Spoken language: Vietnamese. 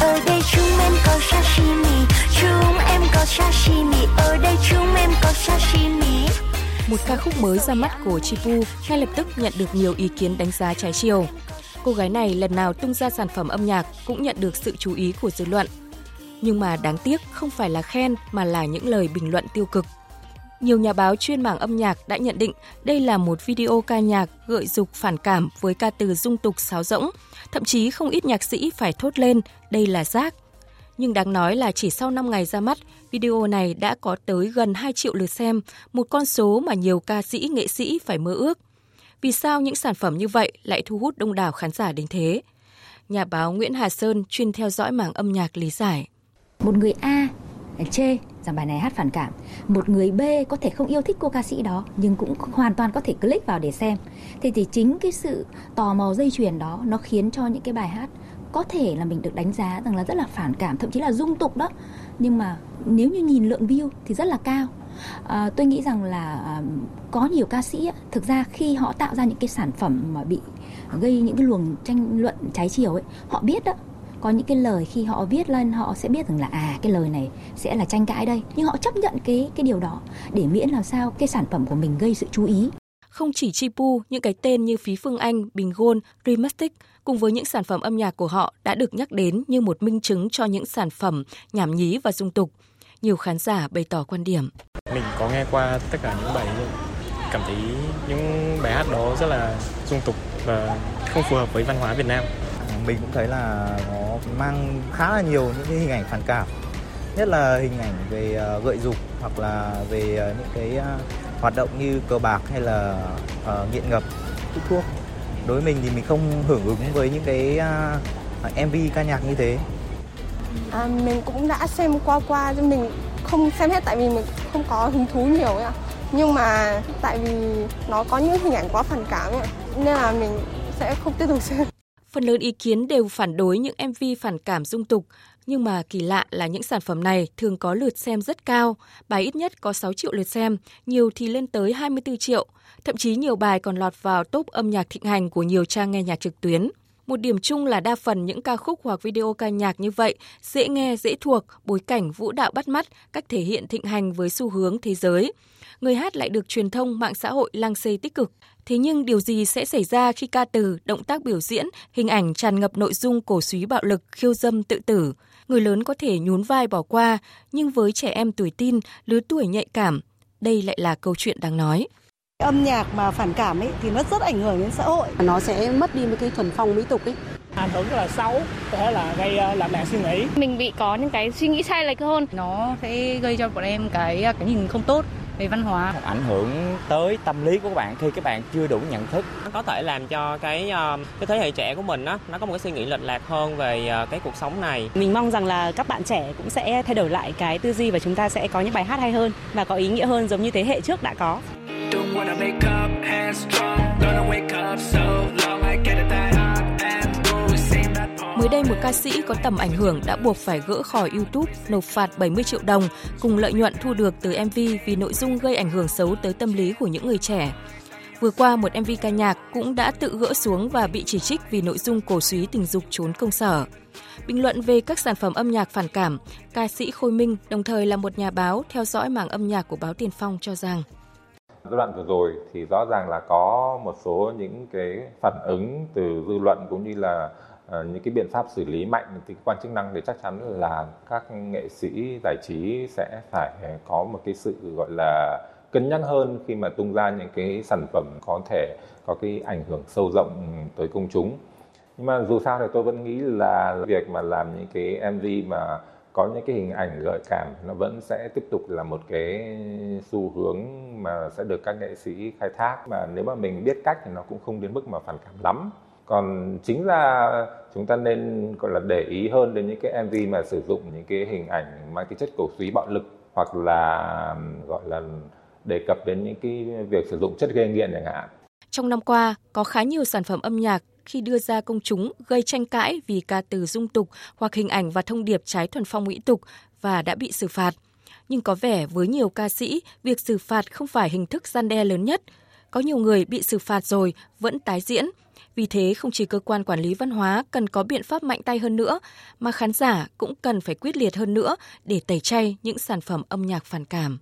ở đây chúng em có sashimi, chúng em có sashimi ở đây chúng em có sashimi một ca khúc mới ra mắt của Chipu ngay lập tức nhận được nhiều ý kiến đánh giá trái chiều. Cô gái này lần nào tung ra sản phẩm âm nhạc cũng nhận được sự chú ý của dư luận. Nhưng mà đáng tiếc không phải là khen mà là những lời bình luận tiêu cực. Nhiều nhà báo chuyên mảng âm nhạc đã nhận định đây là một video ca nhạc gợi dục phản cảm với ca từ dung tục sáo rỗng. Thậm chí không ít nhạc sĩ phải thốt lên đây là rác. Nhưng đáng nói là chỉ sau 5 ngày ra mắt, video này đã có tới gần 2 triệu lượt xem, một con số mà nhiều ca sĩ, nghệ sĩ phải mơ ước. Vì sao những sản phẩm như vậy lại thu hút đông đảo khán giả đến thế? Nhà báo Nguyễn Hà Sơn chuyên theo dõi mảng âm nhạc lý giải. Một người A à, chê rằng bài này hát phản cảm. Một người B có thể không yêu thích cô ca sĩ đó nhưng cũng hoàn toàn có thể click vào để xem. Thì thì chính cái sự tò mò dây chuyền đó nó khiến cho những cái bài hát có thể là mình được đánh giá rằng là rất là phản cảm thậm chí là dung tục đó. Nhưng mà nếu như nhìn lượng view thì rất là cao. À, tôi nghĩ rằng là à, có nhiều ca sĩ thực ra khi họ tạo ra những cái sản phẩm mà bị gây những cái luồng tranh luận trái chiều ấy họ biết đó có những cái lời khi họ viết lên họ sẽ biết rằng là à cái lời này sẽ là tranh cãi đây nhưng họ chấp nhận cái cái điều đó để miễn làm sao cái sản phẩm của mình gây sự chú ý không chỉ Chipu, những cái tên như Phí Phương Anh, Bình Gôn, Remastic cùng với những sản phẩm âm nhạc của họ đã được nhắc đến như một minh chứng cho những sản phẩm nhảm nhí và dung tục. Nhiều khán giả bày tỏ quan điểm. Mình có nghe qua tất cả những bài cảm thấy những bài hát đó rất là dung tục và không phù hợp với văn hóa Việt Nam. Mình cũng thấy là nó mang khá là nhiều những cái hình ảnh phản cảm. Nhất là hình ảnh về ờ, gợi dục hoặc là về ờ, những cái ờ, hoạt động như cờ bạc hay là uh, nghiện ngập hút thuốc. Đối với mình thì mình không hưởng ứng với những cái uh, MV ca nhạc như thế. À, mình cũng đã xem qua qua cho mình không xem hết tại vì mình không có hứng thú nhiều ấy nhưng mà tại vì nó có những hình ảnh quá phản cảm ấy, nên là mình sẽ không tiếp tục xem. Phần lớn ý kiến đều phản đối những MV phản cảm dung tục, nhưng mà kỳ lạ là những sản phẩm này thường có lượt xem rất cao, bài ít nhất có 6 triệu lượt xem, nhiều thì lên tới 24 triệu, thậm chí nhiều bài còn lọt vào top âm nhạc thịnh hành của nhiều trang nghe nhạc trực tuyến. Một điểm chung là đa phần những ca khúc hoặc video ca nhạc như vậy dễ nghe, dễ thuộc, bối cảnh vũ đạo bắt mắt, cách thể hiện thịnh hành với xu hướng thế giới. Người hát lại được truyền thông mạng xã hội lang xê tích cực. Thế nhưng điều gì sẽ xảy ra khi ca từ, động tác biểu diễn, hình ảnh tràn ngập nội dung cổ suý bạo lực, khiêu dâm tự tử? Người lớn có thể nhún vai bỏ qua, nhưng với trẻ em tuổi tin, lứa tuổi nhạy cảm, đây lại là câu chuyện đáng nói. Âm nhạc mà phản cảm ấy thì nó rất ảnh hưởng đến xã hội. Nó sẽ mất đi một cái thuần phong mỹ tục ấy. Ảnh hưởng rất là xấu, có thể là gây ờ, làm nạn suy nghĩ. Mình bị có những cái suy nghĩ sai lệch hơn. Nó sẽ gây cho bọn em cái cái nhìn không tốt về văn hóa ảnh hưởng tới tâm lý của các bạn khi các bạn chưa đủ nhận thức nó có thể làm cho cái ờ, cái thế hệ trẻ của mình á nó có một cái suy nghĩ lệch lạc hơn về ờ, cái cuộc sống này mình mong rằng là các bạn trẻ cũng sẽ thay đổi lại cái tư duy và chúng ta sẽ có những bài hát hay hơn và có ý nghĩa hơn giống như thế hệ trước đã có Mới đây một ca sĩ có tầm ảnh hưởng đã buộc phải gỡ khỏi YouTube nộp phạt 70 triệu đồng cùng lợi nhuận thu được từ MV vì nội dung gây ảnh hưởng xấu tới tâm lý của những người trẻ. Vừa qua một MV ca nhạc cũng đã tự gỡ xuống và bị chỉ trích vì nội dung cổ suý tình dục trốn công sở. Bình luận về các sản phẩm âm nhạc phản cảm, ca sĩ Khôi Minh đồng thời là một nhà báo theo dõi mảng âm nhạc của báo Tiền Phong cho rằng giai đoạn vừa rồi thì rõ ràng là có một số những cái phản ứng từ dư luận cũng như là ờ, những cái biện pháp xử lý mạnh thì cơ quan chức năng thì chắc chắn là các nghệ sĩ, giải trí sẽ phải có một cái sự, gọi là, cân nhắc hơn khi mà tung ra những cái sản phẩm có thể có cái ảnh hưởng sâu rộng tới công chúng. Nhưng mà dù sao thì tôi vẫn nghĩ là việc mà làm những cái MV mà có những cái hình ảnh gợi cảm nó vẫn sẽ tiếp tục là một cái xu hướng mà sẽ được các nghệ sĩ khai thác mà nếu mà mình biết cách thì nó cũng không đến mức mà phản cảm lắm còn chính là chúng ta nên gọi là để ý hơn đến những cái MV mà sử dụng những cái hình ảnh mang tính chất cổ suý bạo lực hoặc là gọi là đề cập đến những cái việc sử dụng chất gây nghiện chẳng hạn. Trong năm qua, có khá nhiều sản phẩm âm nhạc khi đưa ra công chúng gây tranh cãi vì ca từ dung tục hoặc hình ảnh và thông điệp trái thuần phong mỹ tục và đã bị xử phạt. Nhưng có vẻ với nhiều ca sĩ, việc xử phạt không phải hình thức gian đe lớn nhất. Có nhiều người bị xử phạt rồi vẫn tái diễn. Vì thế không chỉ cơ quan quản lý văn hóa cần có biện pháp mạnh tay hơn nữa, mà khán giả cũng cần phải quyết liệt hơn nữa để tẩy chay những sản phẩm âm nhạc phản cảm.